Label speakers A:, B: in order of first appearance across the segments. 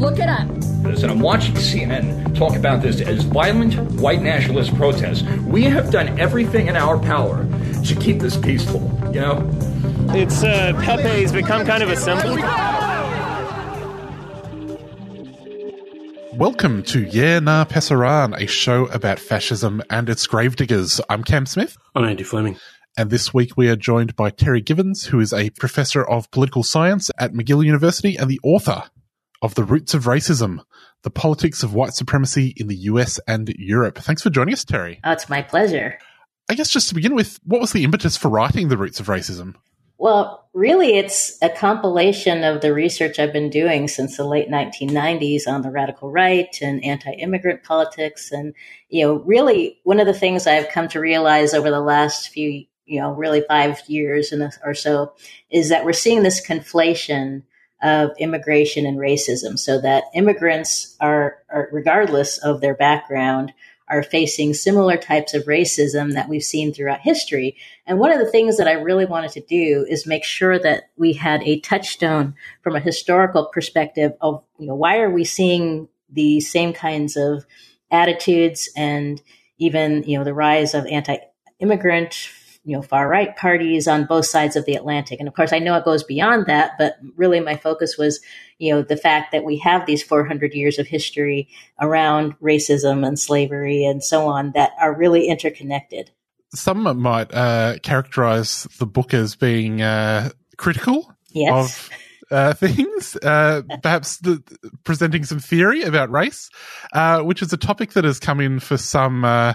A: Look it up.
B: this, and I'm watching CNN talk about this as violent white nationalist protests. We have done everything in our power to keep this peaceful, you know?
C: It's uh, Pepe's become kind of a symbol.
D: Welcome to Yeah Nah Pasaran, a show about fascism and its gravediggers. I'm Cam Smith,
C: I'm Andy Fleming.
D: and this week we are joined by Terri Givens, who is a professor of political science at McGill University and the author of The Roots of Racism, the politics of white supremacy in the US and Europe. Thanks for joining us, Terri.
E: Oh, it's my pleasure.
D: I guess just to begin with, what was the impetus for writing The Roots of Racism?
E: Well, really, it's a compilation of the research I've been doing since the late 1990s on the radical right and anti immigrant politics. And, you know, really, one of the things I've come to realize over the last few, you know, really five years and or so is that we're seeing this conflation of immigration and racism so that immigrants are, are regardless of their background, are facing similar types of racism that we've seen throughout history. And one of the things that I really wanted to do is make sure that we had a touchstone from a historical perspective of, you know, why are we seeing the same kinds of attitudes and even, you know, the rise of anti-immigrant, you know, far right parties on both sides of the Atlantic. And of course, I know it goes beyond that, but really my focus was, you know, the fact that we have these 400 years of history around racism and slavery and so on that are really interconnected.
D: Some might uh, characterize the book as being uh, critical
E: Yes.
D: of uh, things, uh, perhaps the, presenting some theory about race, uh, which is a topic that has come in for some uh,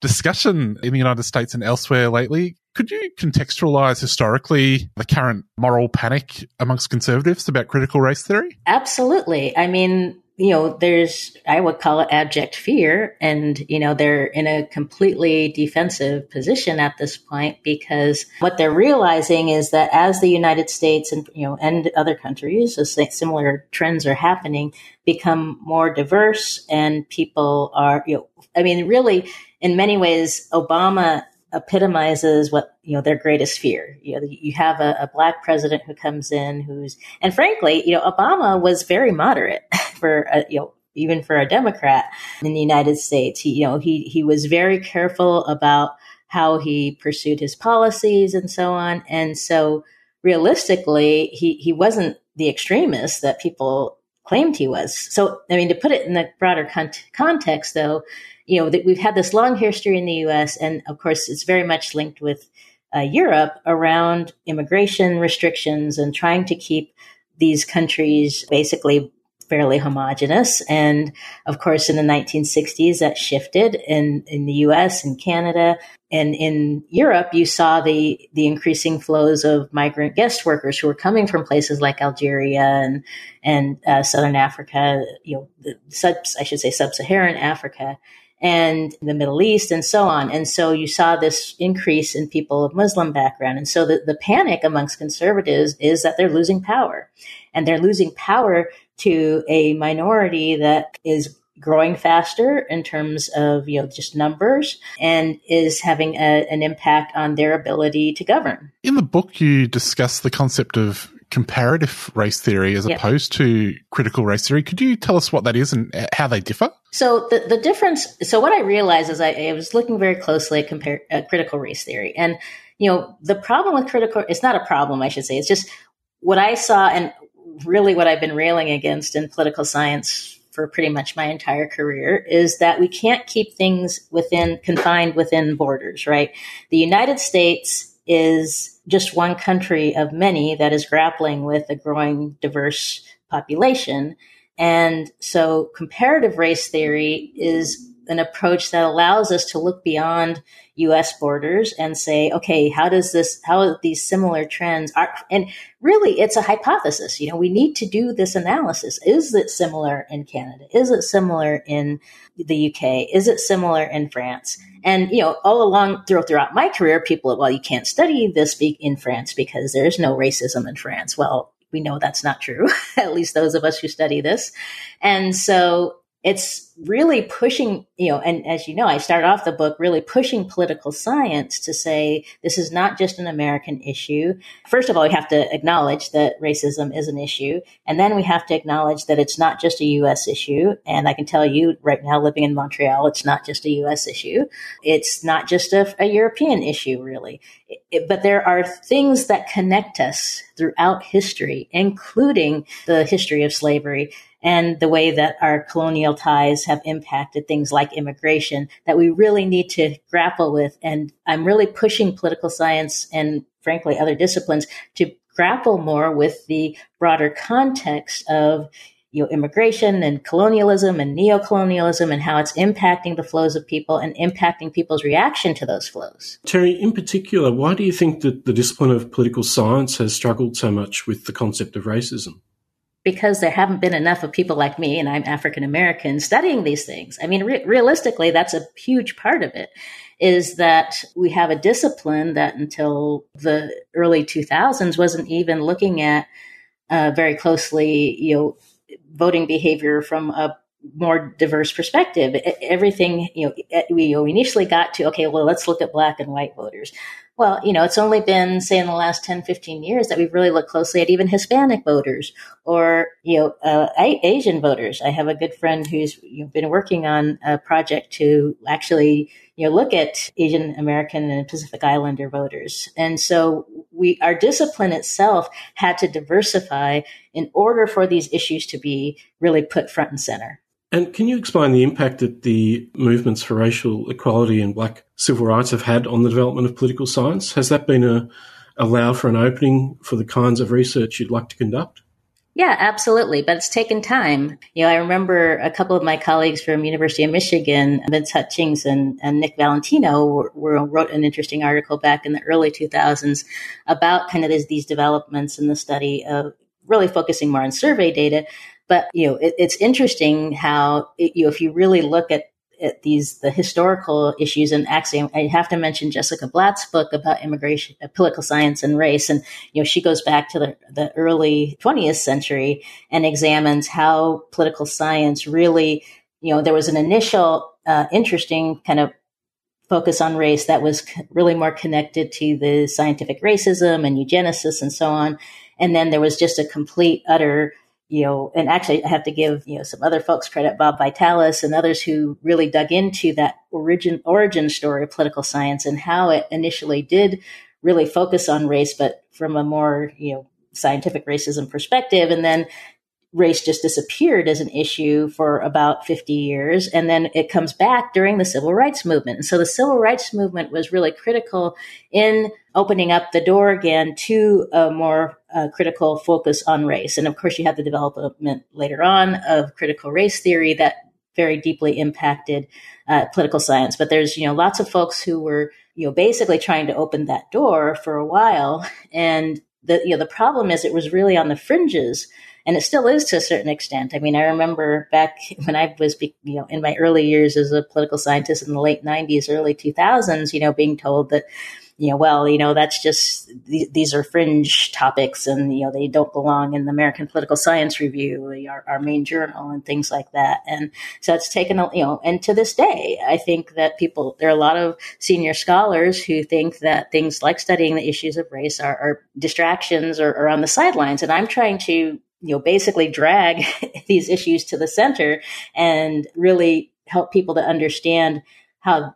D: discussion in the United States and elsewhere lately. Could you contextualize historically the current moral panic amongst conservatives about critical race theory?
E: Absolutely. I mean, you know, there's, I would call it abject fear. And, you know, they're in a completely defensive position at this point because what they're realizing is that as the United States and, you know, and other countries, as similar trends are happening, become more diverse and people are, you know, I mean, really, in many ways, Obama epitomizes what you know their greatest fear. You know, you have a, a black president who comes in who's, and frankly, you know, Obama was very moderate for a, you know even for a Democrat in the United States. He you know he he was very careful about how he pursued his policies and so on, and so realistically, he he wasn't the extremist that people claimed he was. So, I mean, to put it in the broader con- context, though, you know, that we've had this long history in the U.S., and of course, it's very much linked with uh, Europe around immigration restrictions and trying to keep these countries basically fairly homogenous. And of course, in the 1960s, that shifted in, in the US and Canada. And in Europe, you saw the, the increasing flows of migrant guest workers who were coming from places like Algeria and, and uh, Southern Africa, you know, the sub, I should say sub-Saharan Africa and the Middle East and so on. And so you saw this increase in people of Muslim background. And so the, the panic amongst conservatives is that they're losing power and they're losing power to a minority that is growing faster in terms of you know just numbers and is having a, an impact on their ability to govern.
D: In the book, you discuss the concept of comparative race theory as
E: Yep.
D: opposed to critical race theory. Could you tell us what that is and uh, how they differ?
E: So the, the difference, so what I realized is I, I was looking very closely at compare, uh, critical race theory. And, you know, the problem with critical, it's not a problem, I should say. It's just what I saw and really what I've been railing against in political science for pretty much my entire career is that we can't keep things within, confined within borders, right? The United States is just one country of many that is grappling with a growing diverse population. And so comparative race theory is an approach that allows us to look beyond US borders and say, okay, how does this, how these similar trends are, and really it's a hypothesis. You know, we need to do this analysis. Is it similar in Canada? Is it similar in the UK? Is it similar in France? And, you know, all along throughout my career, people, well, you can't study this in France because there's no racism in France. Well, we know that's not true, at least those of us who study this. And so it's really pushing, you know, and as you know, I start off the book really pushing political science to say this is not just an American issue. First of all, we have to acknowledge that racism is an issue. And then we have to acknowledge that it's not just a U.S. issue. And I can tell you right now, living in Montreal, it's not just a U.S. issue. It's not just a, a European issue, really. It, but there are things that connect us throughout history, including the history of slavery and the way that our colonial ties have impacted things like immigration that we really need to grapple with. And I'm really pushing political science and frankly other disciplines to grapple more with the broader context of you know, immigration and colonialism and neocolonialism and how it's impacting the flows of people and impacting people's reaction to those flows.
F: Terri, in particular, why do you think that the discipline of political science has struggled so much with the concept of racism?
E: Because there haven't been enough of people like me, and I'm African American, studying these things. I mean, re- realistically, that's a huge part of it. Is that we have a discipline that until the early 2000s wasn't even looking at uh, very closely, you know, voting behavior from a more diverse perspective. Everything, you know, we initially got to, okay, well, let's look at black and white voters. Well, you know, it's only been, say, in the last 10, 15 years that we've really looked closely at even Hispanic voters or, you know, uh, Asian voters. I have a good friend who's you know, been working on a project to actually, you know, look at Asian American and Pacific Islander voters. And so we, our discipline itself had to diversify in order for these issues to be really put front and center.
F: And can you explain the impact that the movements for racial equality and black civil rights have had on the development of political science? Has that been a allow for an opening for the kinds of research you'd like to conduct?
E: Yeah, absolutely. But it's taken time. You know, I remember a couple of my colleagues from University of Michigan, Vince Hutchings and, and Nick Valentino, were, were, wrote an interesting article back in the early 2000s about kind of these, these developments in the study of really focusing more on survey data. But you know, it, it's interesting how it, you know if you really look at at these the historical issues and actually I have to mention Jessica Blatt's book about immigration uh, political science and race and you know she goes back to the, the early 20th century and examines how political science really you know there was an initial uh, interesting kind of focus on race that was really more connected to the scientific racism and eugenicists and so on. And then there was just a complete utter you know, and actually I have to give, you know, some other folks credit, Bob Vitalis and others who really dug into that origin, origin story of political science and how it initially did really focus on race, but from a more, you know, scientific racism perspective. And then race just disappeared as an issue for about 50 years. And then it comes back during the civil rights movement. And so the civil rights movement was really critical in opening up the door again to a more uh, critical focus on race. And of course, you have the development later on of critical race theory that very deeply impacted uh, political science. But there's, you know, lots of folks who were, you know, basically trying to open that door for a while. And the, you know, the problem is it was really on the fringes and it still is to a certain extent. I mean, I remember back when I was, you know, in my early years as a political scientist in the late '90s, early 2000s, you know, being told that, you know, well, you know, that's just these are fringe topics, and you know, they don't belong in the American Political Science Review, our, our main journal, and things like that. And so it's taken, a, you know, and to this day, I think that people there are a lot of senior scholars who think that things like studying the issues of race are, are distractions or, or on the sidelines, and I'm trying to you know, basically drag these issues to the center and really help people to understand how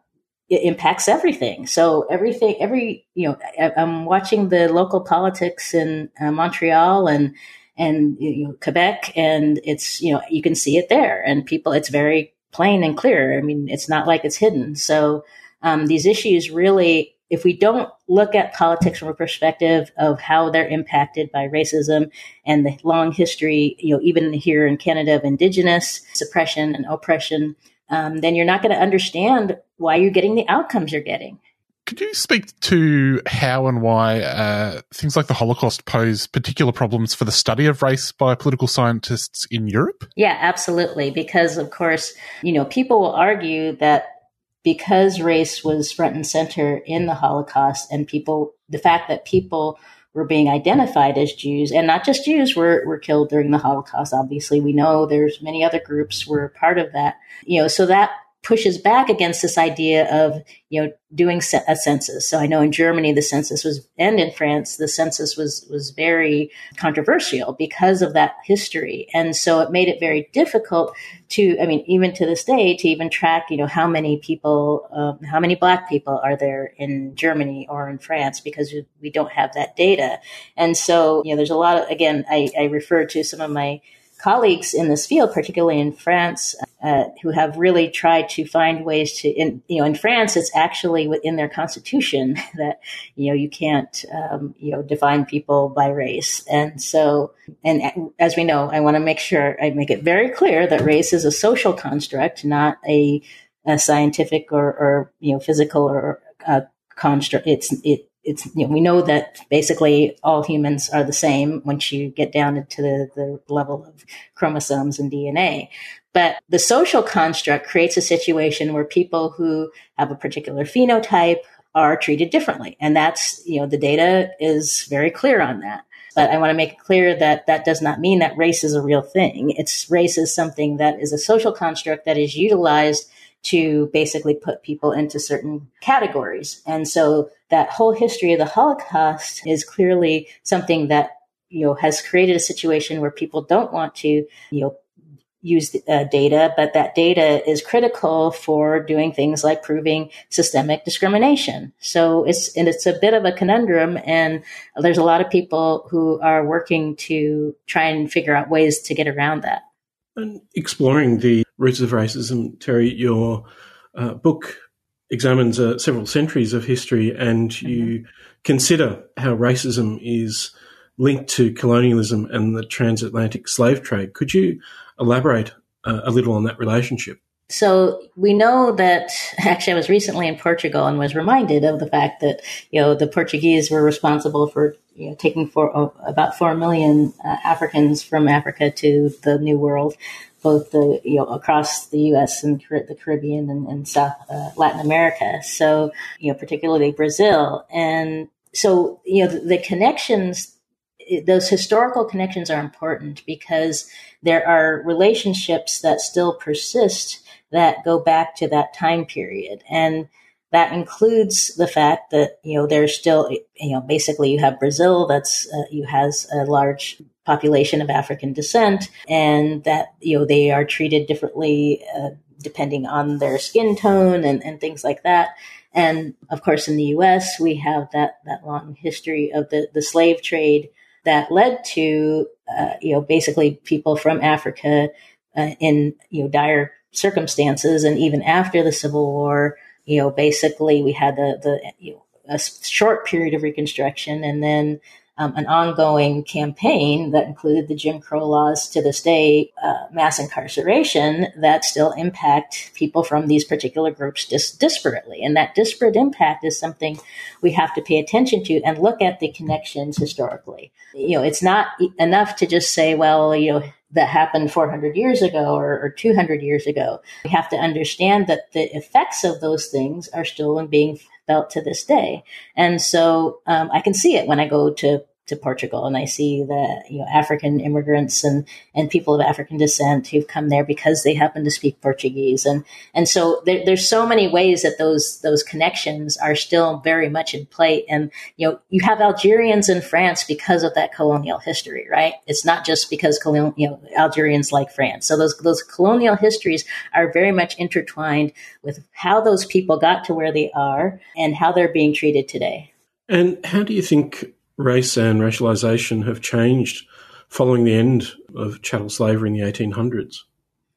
E: it impacts everything. So everything, every, you know, I, am watching the local politics in uh, Montreal and, and you know, Quebec, and it's, you know, you can see it there and people, it's very plain and clear. I mean, it's not like it's hidden. So, um, these issues really if we don't look at politics from a perspective of how they're impacted by racism and the long history, you know, even here in Canada of Indigenous suppression and oppression, um, then you're not going to understand why you're getting the outcomes you're getting.
D: Could you speak to how and why uh, things like the Holocaust pose particular problems for the study of race by political scientists in Europe?
E: Yeah, absolutely. Because, of course, you know, people will argue that because race was front and center in the Holocaust and people, the fact that people were being identified as Jews and not just Jews were, were killed during the Holocaust. Obviously, we know there's many other groups were part of that, you know, so that pushes back against this idea of you know doing a census. So I know in Germany the census was, and in France the census was was very controversial because of that history, and so it made it very difficult to, I mean, even to this day, to even track, you know, how many people, um, how many Black people are there in Germany or in France because we don't have that data, and so you know, there's a lot of again, I, I refer to some of my colleagues in this field, particularly in France, uh, who have really tried to find ways to, in, you know, in France, it's actually within their constitution that, you know, you can't, um, you know, define people by race. And so, and as we know, I want to make sure I make it very clear that race is a social construct, not a, a scientific or, or, you know, physical or, uh, construct. It's, it, it's you know, we know that basically all humans are the same once you get down into the, the level of chromosomes and DNA. But the social construct creates a situation where people who have a particular phenotype are treated differently. And that's, you know, the data is very clear on that. But I want to make it clear that that does not mean that race is a real thing. It's race is something that is a social construct that is utilized to basically put people into certain categories. And so that whole history of the Holocaust is clearly something that, you know, has created a situation where people don't want to, you know, use uh, data, but that data is critical for doing things like proving systemic discrimination. So it's, and it's a bit of a conundrum. And there's a lot of people who are working to try and figure out ways to get around that.
F: And exploring the roots of racism, Terri, your uh, book examines uh, several centuries of history and mm-hmm. you consider how racism is linked to colonialism and the transatlantic slave trade. Could you elaborate uh, a little on that relationship?
E: So we know that actually I was recently in Portugal and was reminded of the fact that you know the Portuguese were responsible for you know taking for uh, about four million uh, Africans from Africa to the New World, both the you know across the U.S. and the Caribbean and, and South uh, Latin America. So you know particularly Brazil, and so you know the, the connections those historical connections are important because there are relationships that still persist that go back to that time period. And that includes the fact that, you know, there's still, you know, basically you have Brazil that's, uh, you has a large population of African descent and that, you know, they are treated differently, uh, depending on their skin tone and, and things like that. And of course, in the U.S., we have that, that long history of the, the slave trade that led to, uh, you know, basically people from Africa uh, in, you know, dire circumstances. And even after the Civil War, you know, basically we had the, the you know, a short period of Reconstruction and then um, an ongoing campaign that included the Jim Crow laws to this day, uh, mass incarceration that still impact people from these particular groups dis- disparately. And that disparate impact is something we have to pay attention to and look at the connections historically. You know, it's not enough to just say, well, you know, that happened 400 years ago or, or 200 years ago. We have to understand that the effects of those things are still being felt to this day. And so um, I can see it when I go to to Portugal, and I see the you know African immigrants and and people of African descent who've come there because they happen to speak Portuguese, and and so there, there's so many ways that those those connections are still very much in play. And you know you have Algerians in France because of that colonial history, right? It's not just because you know Algerians like France. So those those colonial histories are very much intertwined with how those people got to where they are and how they're being treated today.
F: And how do you think race and racialisation have changed following the end of chattel slavery in the 1800s?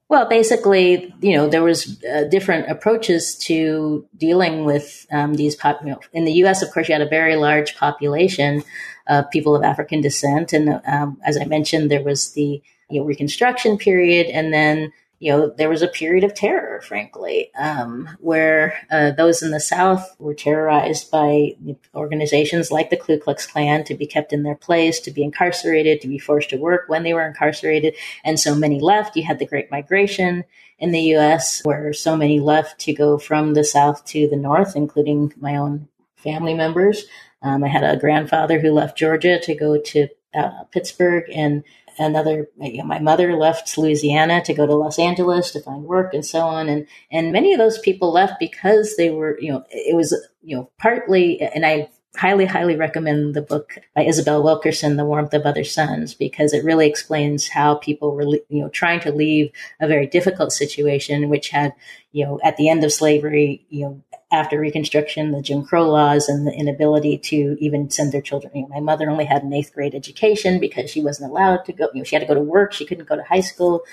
E: Well, basically, you know, there was uh, different approaches to dealing with um, these. Pop- you know, in the U.S., of course, you had a very large population of people of African descent, and um, as I mentioned, there was the you know, Reconstruction period, and then you know, there was a period of terror, frankly, um, where uh, those in the South were terrorized by organizations like the Ku Klux Klan to be kept in their place, to be incarcerated, to be forced to work when they were incarcerated. And so many left. You had the Great Migration in the U.S., where so many left to go from the South to the North, including my own family members. Um, I had a grandfather who left Georgia to go to uh, Pittsburgh and another you know, my mother left louisiana to go to los angeles to find work and so on. And and many of those people left because they were you know it was you know partly and i highly highly recommend the book by isabel wilkerson the warmth of other suns because it really explains how people were you know trying to leave a very difficult situation which had you know at the end of slavery you know after Reconstruction, the Jim Crow laws, and the inability to even send their children. You know, my mother only had an eighth grade education because she wasn't allowed to go. You know, she had to go to work. She couldn't go to high school.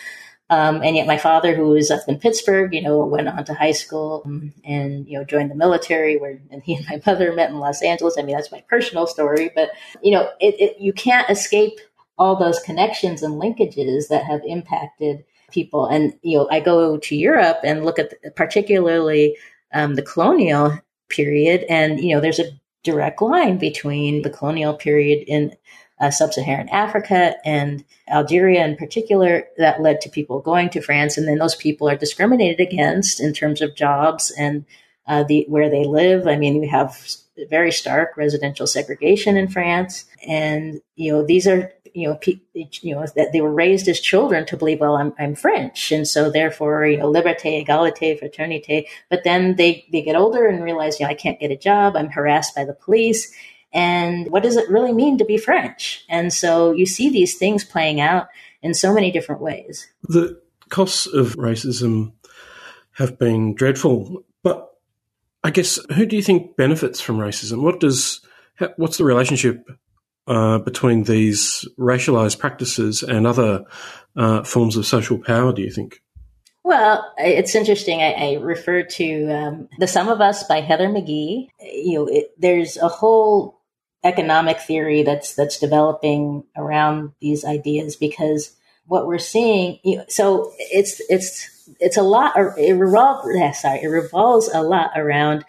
E: Um, and yet, my father, who was up in Pittsburgh, you know, went on to high school um, and you know joined the military. Where and he and my mother met in Los Angeles. I mean, that's my personal story, but you know, it, it, you can't escape all those connections and linkages that have impacted people. And you know, I go to Europe and look at the, particularly um, the colonial period. And, you know, there's a direct line between the colonial period in uh, sub-Saharan Africa and Algeria in particular that led to people going to France. And then those people are discriminated against in terms of jobs and uh, the where they live. I mean, we have very stark residential segregation in France. And, you know, these are you know, pe- you know, that they were raised as children to believe, well, I'm, I'm French. And so therefore, you know, liberté, égalité, fraternité. But then they, they get older and realize, you know, I can't get a job. I'm harassed by the police. And what does it really mean to be French? And so you see these things playing out in so many different ways.
F: The costs of racism have been dreadful, but I guess who do you think benefits from racism? What does, what's the relationship uh, between these racialized practices and other uh, forms of social power, do you think?
E: Well, it's interesting. I, I refer to um, The Sum of Us by Heather McGhee. You know, it, there's a whole economic theory that's that's developing around these ideas because what we're seeing you know, so it's it's it's a lot it revolves sorry it revolves a lot around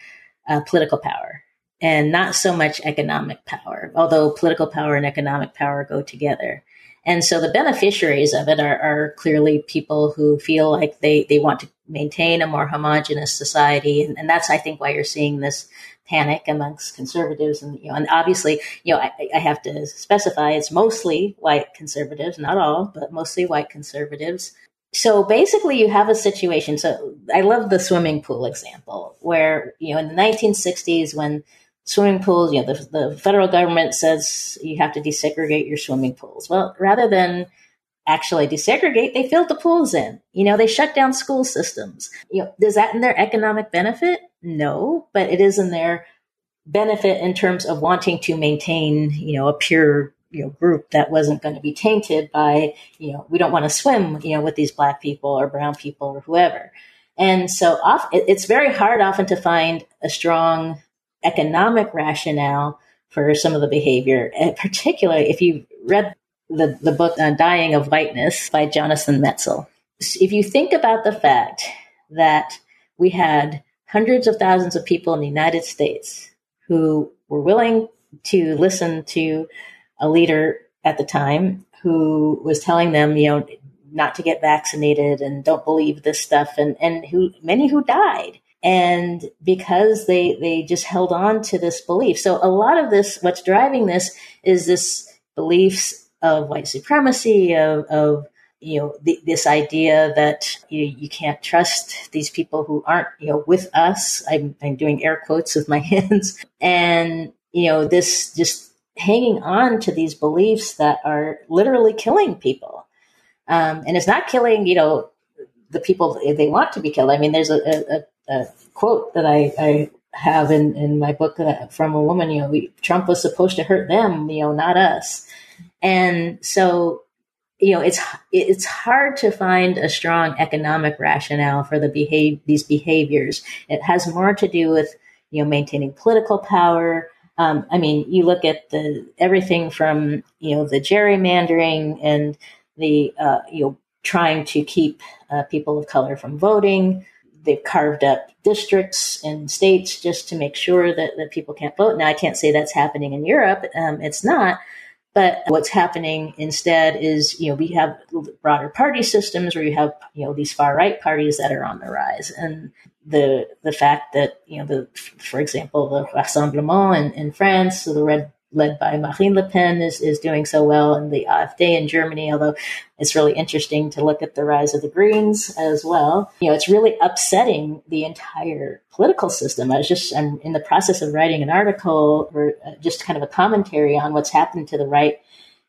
E: uh, political power and not so much economic power, although political power and economic power go together. And so the beneficiaries of it are, are clearly people who feel like they, they want to maintain a more homogenous society. And, and that's, I think, why you're seeing this panic amongst conservatives. And, you know, and obviously, you know, I, I have to specify it's mostly white conservatives, not all, but mostly white conservatives so basically you have a situation so i love the swimming pool example where you know in the 1960s when swimming pools, you know, the, the federal government says you have to desegregate your swimming pools. Well, rather than actually desegregate, they filled the pools in. You know, they shut down school systems. You know, is that in their economic benefit? No, but it is in their benefit in terms of wanting to maintain, you know, a pure you know group that wasn't going to be tainted by you know we don't want to swim you know with these black people or brown people or whoever and so off, it's very hard often to find a strong economic rationale for some of the behavior, and particularly if you read the, the book uh, Dying of Whiteness by Jonathan Metzl. If you think about the fact that we had hundreds of thousands of people in the United States who were willing to listen to a leader at the time who was telling them, you know, not to get vaccinated and don't believe this stuff and, and who many who died and because they they just held on to this belief. So a lot of this what's driving this is this beliefs of white supremacy of, of you know the, this idea that you, you can't trust these people who aren't you know with us. I'm, I'm doing air quotes with my hands. And you know this just hanging on to these beliefs that are literally killing people. Um, and it's not killing you know the people they want to be killed. I mean there's a, a, a quote that I, I have in, in my book uh, from a woman, you know, we, Trump was supposed to hurt them, you know, not us. And so you know, it's it's hard to find a strong economic rationale for the behave these behaviors. It has more to do with you know maintaining political power. Um, I mean, you look at the everything from you know the gerrymandering and the uh, you know trying to keep uh, people of color from voting. They've carved up districts and states just to make sure that, that people can't vote. Now, I can't say that's happening in Europe. Um, it's not. But what's happening instead is, you know, we have broader party systems where you have, you know, these far right parties that are on the rise. And the the fact that, you know, the for example, the Rassemblement in, in France, so the red led by Marine Le Pen is, is doing so well and the AfD in Germany, although it's really interesting to look at the rise of the Greens as well. You know, it's really upsetting the entire political system. I was just, I'm in the process of writing an article or uh, just kind of a commentary on what's happened to the right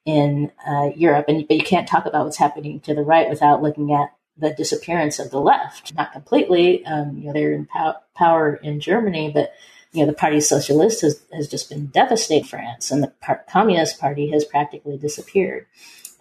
E: in uh, Europe. And, but you can't talk about what's happening to the right without looking at the disappearance of the left. Not completely, um, you know, they're in pow- power in Germany, but you know, the Parti Socialist has, has just been devastating France, and the Par- Communist Party has practically disappeared.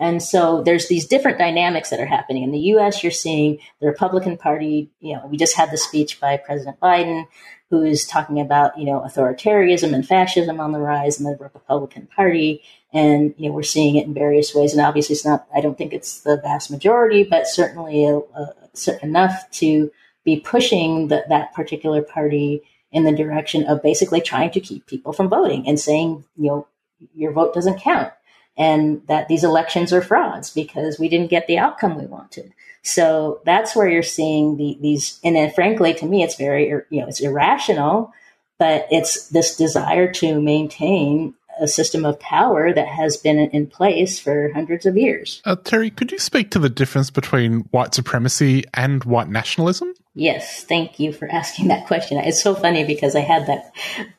E: And so there's these different dynamics that are happening. In the US, you're seeing the Republican Party, you know, we just had the speech by President Biden, who is talking about, you know, authoritarianism and fascism on the rise in the Republican Party. And, you know, we're seeing it in various ways. And obviously it's not, I don't think it's the vast majority, but certainly uh, uh, a, a, enough to be pushing the, that particular party in the direction of basically trying to keep people from voting and saying, you know, your vote doesn't count and that these elections are frauds because we didn't get the outcome we wanted. So that's where you're seeing the, these, and then frankly, to me, it's very, you know, it's irrational, but it's this desire to maintain a system of power that has been in place for hundreds of years.
D: Uh, Terri, could you speak to the difference between white supremacy and white nationalism?
E: Yes, thank you for asking that question. It's so funny because I had that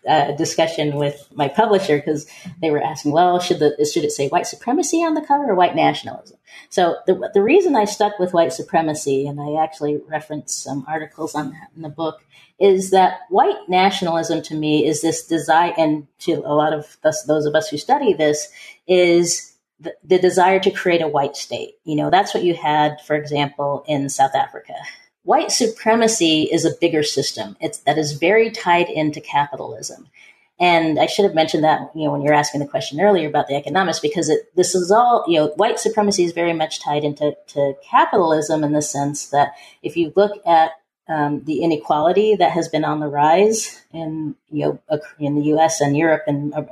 E: uh, discussion with my publisher because they were asking, well, should the should it say white supremacy on the cover or white nationalism? So the the reason I stuck with white supremacy, and I actually reference some articles on that in the book, is that white nationalism to me is this desire, and to a lot of us, those of us who study this, is the, the desire to create a white state. You know, that's what you had, for example, in South Africa White supremacy is a bigger system. It's that is very tied into capitalism. And I should have mentioned that, you know, when you're asking the question earlier about the economics, because it, this is all, you know, white supremacy is very much tied into to capitalism in the sense that if you look at um, the inequality that has been on the rise in, you know, in the U.S. and Europe and uh,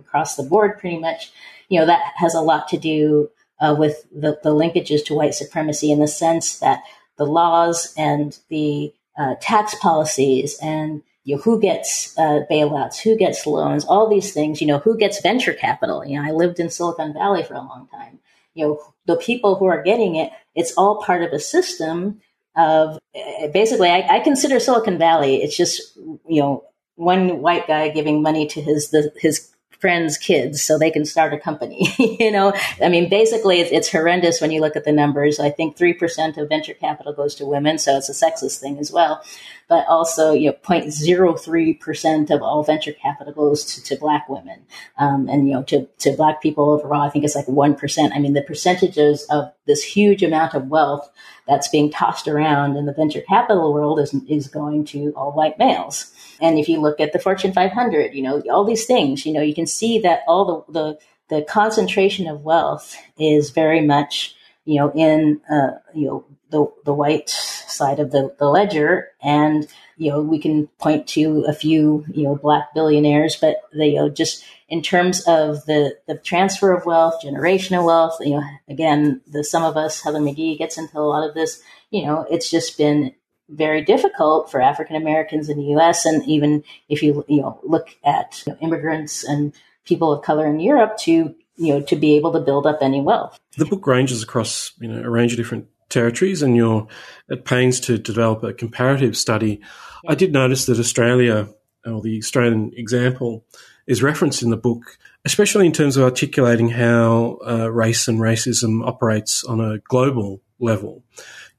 E: across the board, pretty much, you know, that has a lot to do uh, with the, the linkages to white supremacy in the sense that the laws and the uh, tax policies and you know, who gets uh, bailouts, who gets loans, all these things, you know, who gets venture capital. You know, I lived in Silicon Valley for a long time. You know, the people who are getting it, it's all part of a system of uh, basically, I, I consider Silicon Valley, it's just, you know, one white guy giving money to his, the, his friends' kids so they can start a company. you know, I mean, basically, it's, it's, horrendous when you look at the numbers. I think 3% of venture capital goes to women, so it's a sexist thing as well. But also, you know, 0.03% of all venture capital goes to, to black women. Um, and, you know, to, to black people overall, I think it's like 1%. I mean, the percentages of this huge amount of wealth that's being tossed around in the venture capital world is, is going to all white males. And if you look at the Fortune 500, you know, all these things, you know, you can see that all the, the, the concentration of wealth is very much, you know, in, uh, you know, the, the white side of the, the ledger. And, you know, we can point to a few, you know, black billionaires, but they, you know, just in terms of the, the transfer of wealth, generational wealth, you know, again, the, some of us, Heather McGhee gets into a lot of this, you know, it's just been very difficult for African Americans in the U.S. and even if you you know look at you know, immigrants and people of color in Europe to you know to be able to build up any wealth.
F: The book ranges across you know a range of different territories, and you're at pains to develop a comparative study. Yeah. I did notice that Australia, or the Australian example, is referenced in the book, especially in terms of articulating how uh, race and racism operates on a global level.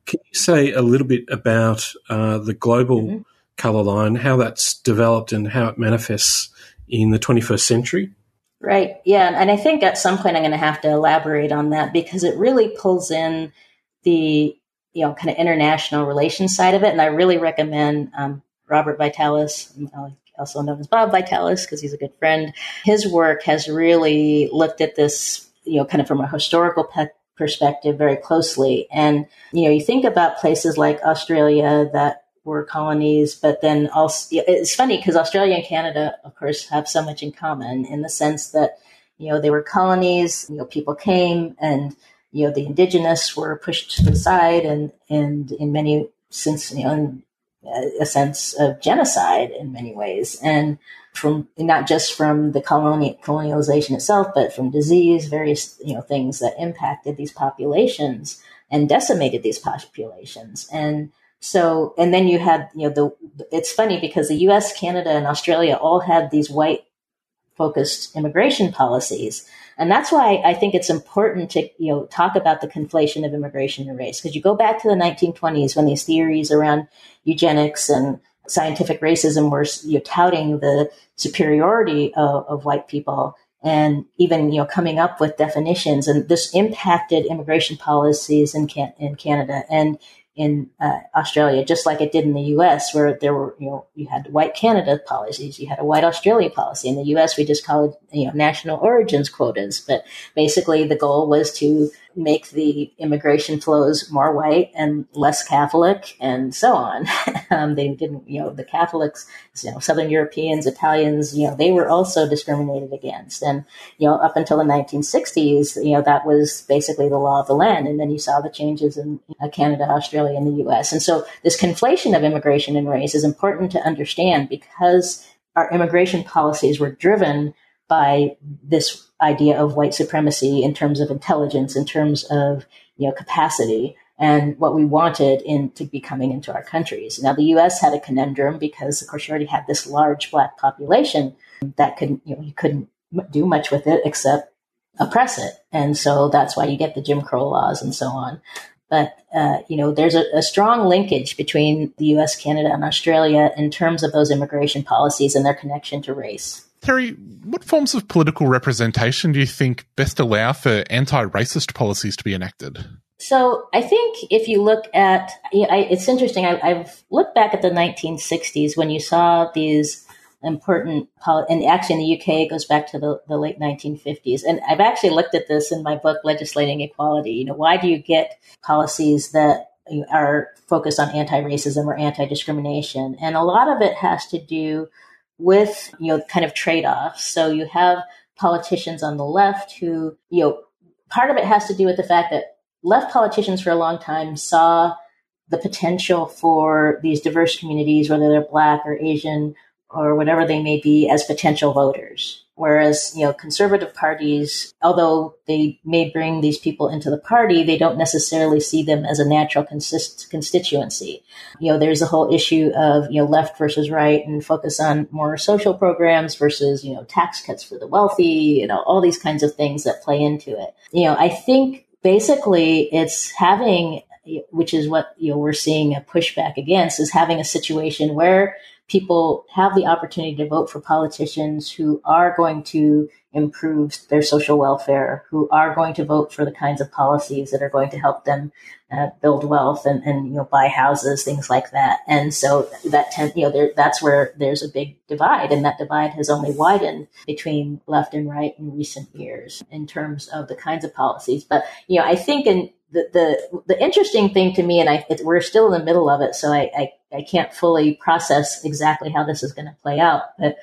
F: Can you say a little bit about uh, the global mm-hmm. colour line, how that's developed and how it manifests in the 21st century?
E: Right. Yeah. And I think at some point I'm going to have to elaborate on that because it really pulls in the, you know, kind of international relations side of it. And I really recommend um, Robert Vitalis, also known as Bob Vitalis, because he's a good friend. His work has really looked at this, you know, kind of from a historical pe- perspective very closely. And, you know, you think about places like Australia that were colonies, but then also it's funny because Australia and Canada, of course, have so much in common in the sense that you know they were colonies. You know, people came and you know the indigenous were pushed to the side, and and in many since you know a sense of genocide in many ways, and from not just from the colonial colonialization itself, but from disease, various you know things that impacted these populations and decimated these populations, and so, and then you had, you know, the, it's funny because the US, Canada, and Australia all had these white focused immigration policies. And that's why I think it's important to, you know, talk about the conflation of immigration and race. Because you go back to the 1920s when these theories around eugenics and scientific racism were you know, touting the superiority of, of white people and even you know coming up with definitions and this impacted immigration policies in, can- in Canada and in uh, Australia, just like it did in the U.S., where there were, you know, you had white Canada policies, you had a white Australia policy. In the U.S., we just called it, you know, national origins quotas. But basically, the goal was to make the immigration flows more white and less Catholic and so on. um, they didn't, you know, the Catholics, you know, Southern Europeans, Italians, you know, they were also discriminated against. And, you know, up until the 1960s, you know, that was basically the law of the land. And then you saw the changes in uh, Canada, Australia, and the US. And so this conflation of immigration and race is important to understand because our immigration policies were driven by this idea of white supremacy in terms of intelligence, in terms of you know capacity, and what we wanted in to be coming into our countries. Now, the U.S. had a conundrum because, of course, you already had this large black population that could you know you couldn't do much with it except oppress it, and so that's why you get the Jim Crow laws and so on. But uh, you know, there's a, a, strong linkage between the U.S., Canada, and Australia in terms of those immigration policies and their connection to race.
D: Terri, what forms of political representation do you think best allow for anti-racist policies to be enacted?
E: So I think if you look at, it's interesting. I, have looked back at the 1960s when you saw these important, and actually in the UK it goes back to the, the late 1950s. And I've actually looked at this in my book, Legislating Equality. You know, why do you get policies that are focused on anti-racism or anti-discrimination? And a lot of it has to do with, you know, kind of trade offs. So you have politicians on the left who, you know, part of it has to do with the fact that left politicians for a long time saw the potential for these diverse communities, whether they're black or Asian or whatever they may be, as potential voters. Whereas, you know, conservative parties, although they may bring these people into the party, they don't necessarily see them as a natural consist- constituency. You know, there's a whole issue of, you know, left versus right and focus on more social programs versus, you know, tax cuts for the wealthy, you know, all these kinds of things that play into it. You know, I think basically it's having, which is what, you know, we're seeing a pushback against is having a situation where people have the opportunity to vote for politicians who are going to improve their social welfare, who are going to vote for the kinds of policies that are going to help them uh, build wealth and, and, you know buy houses, things like that. And so that tend, you know there, that's where there's a big divide, and that divide has only widened between left and right in recent years in terms of the kinds of policies. But you know I think in the, the, the interesting thing to me, and I, it, we're still in the middle of it, so I, I, I can't fully process exactly how this is going to play out. But,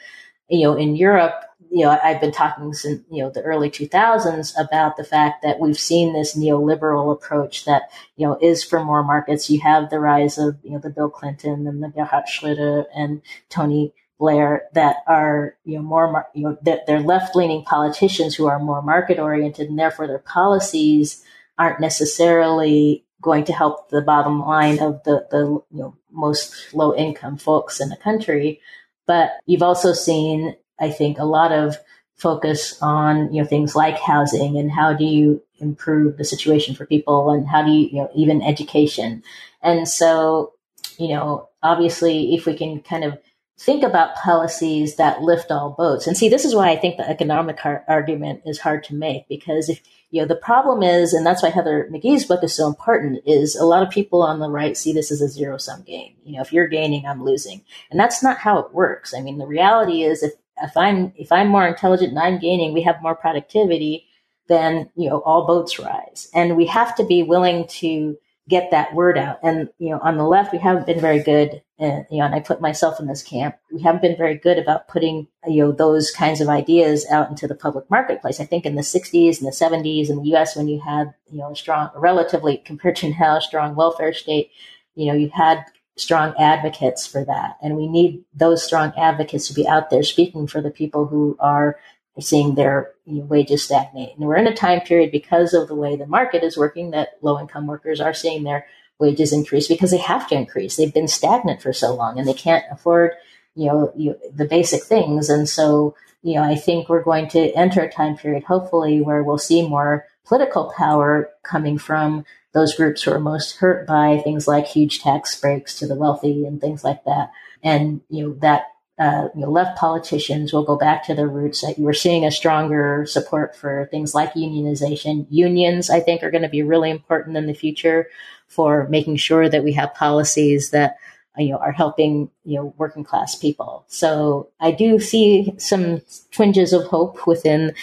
E: you know, in Europe, you know, I've been talking since, you know, the early 2000s about the fact that we've seen this neoliberal approach that, you know, is for more markets. You have the rise of, you know, the Bill Clinton and the Gerhard Schröder and Tony Blair that are, you know, more, you know, they're left leaning politicians who are more market oriented and therefore their policies aren't necessarily going to help the bottom line of the, the you know, most low income folks in the country. But you've also seen, I think, a lot of focus on you know things like housing and how do you improve the situation for people and how do you you know even education and so you know obviously if we can kind of think about policies that lift all boats. And see, this is why I think the economic har- argument is hard to make because if, you know, the problem is, and that's why Heather McGhee's book is so important, is a lot of people on the right see this as a zero sum game. You know, if you're gaining, I'm losing. And that's not how it works. I mean, the reality is if, if I'm, if I'm more intelligent and I'm gaining, we have more productivity, then, you know, all boats rise. And we have to be willing to get that word out. And, you know, on the left, we haven't been very good. And, you know, and I put myself in this camp. We haven't been very good about putting, you know, those kinds of ideas out into the public marketplace. I think in the 60s and the 70s in the US, when you had, you know, a strong, relatively compared to now, strong welfare state, you know, you had strong advocates for that. And we need those strong advocates to be out there speaking for the people who are seeing their wages stagnate. And we're in a time period because of the way the market is working that low income workers are seeing their wages increase because they have to increase. They've been stagnant for so long and they can't afford, you know, you, the basic things. And so, you know, I think we're going to enter a time period, hopefully, where we'll see more political power coming from those groups who are most hurt by things like huge tax breaks to the wealthy and things like that. And, you know, that uh, you know, left politicians will go back to their roots. We're seeing a stronger support for things like unionization. Unions, I think, are going to be really important in the future for making sure that we have policies that you know are helping you know working class people. So I do see some twinges of hope within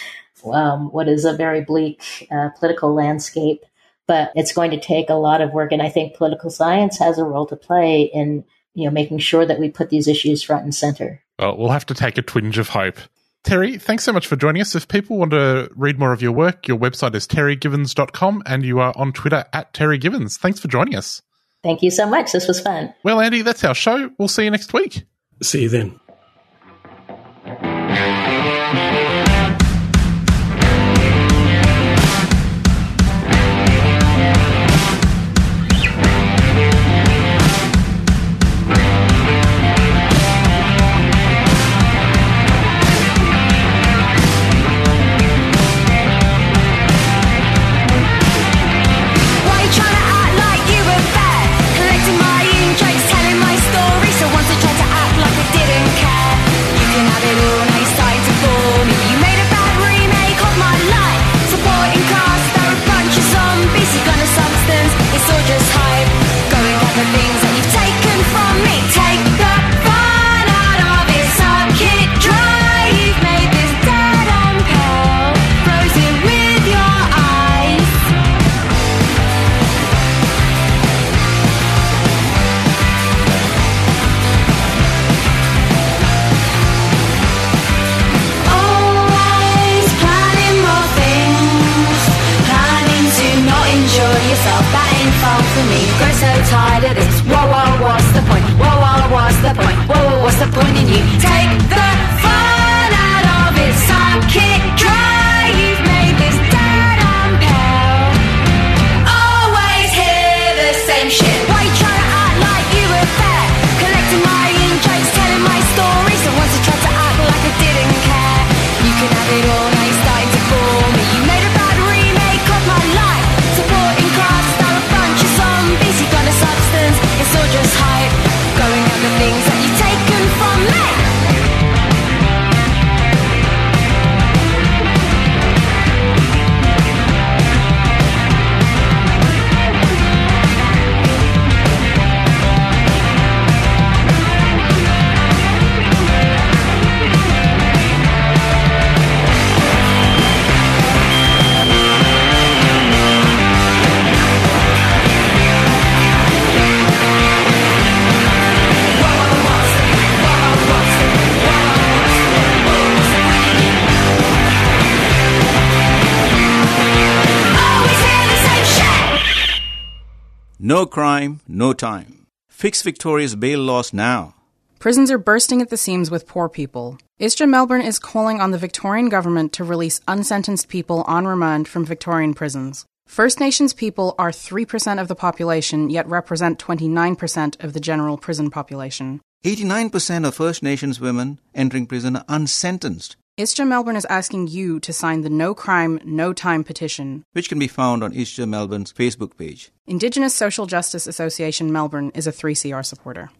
E: um, what is a very bleak uh, political landscape, but it's going to take a lot of work, and I think political science has a role to play in you know, making sure that we put these issues front and center.
D: Well, we'll have to take a twinge of hope. Terri, thanks so much for joining us. If people want to read more of your work, your website is terrigivens.com and you are on Twitter at Terri Givens. Thanks for joining us.
E: Thank you so much. This was fun.
D: Well, Andy, that's our show. We'll see you next week.
G: See you then.
H: No crime, no time. Fix Victoria's bail laws now.
I: Prisons are bursting at the seams with poor people. ISJA Melbourne is calling on the Victorian government to release unsentenced people on remand from Victorian prisons. First Nations people are 3% of the population, yet represent 29% of the general prison population.
H: 89% of First Nations women entering prison are unsentenced.
I: ISJA Melbourne is asking you to sign the No Crime, No Time petition,
H: which can be found on ISJA Melbourne's Facebook page.
I: Indigenous Social Justice Association Melbourne is a 3CR supporter.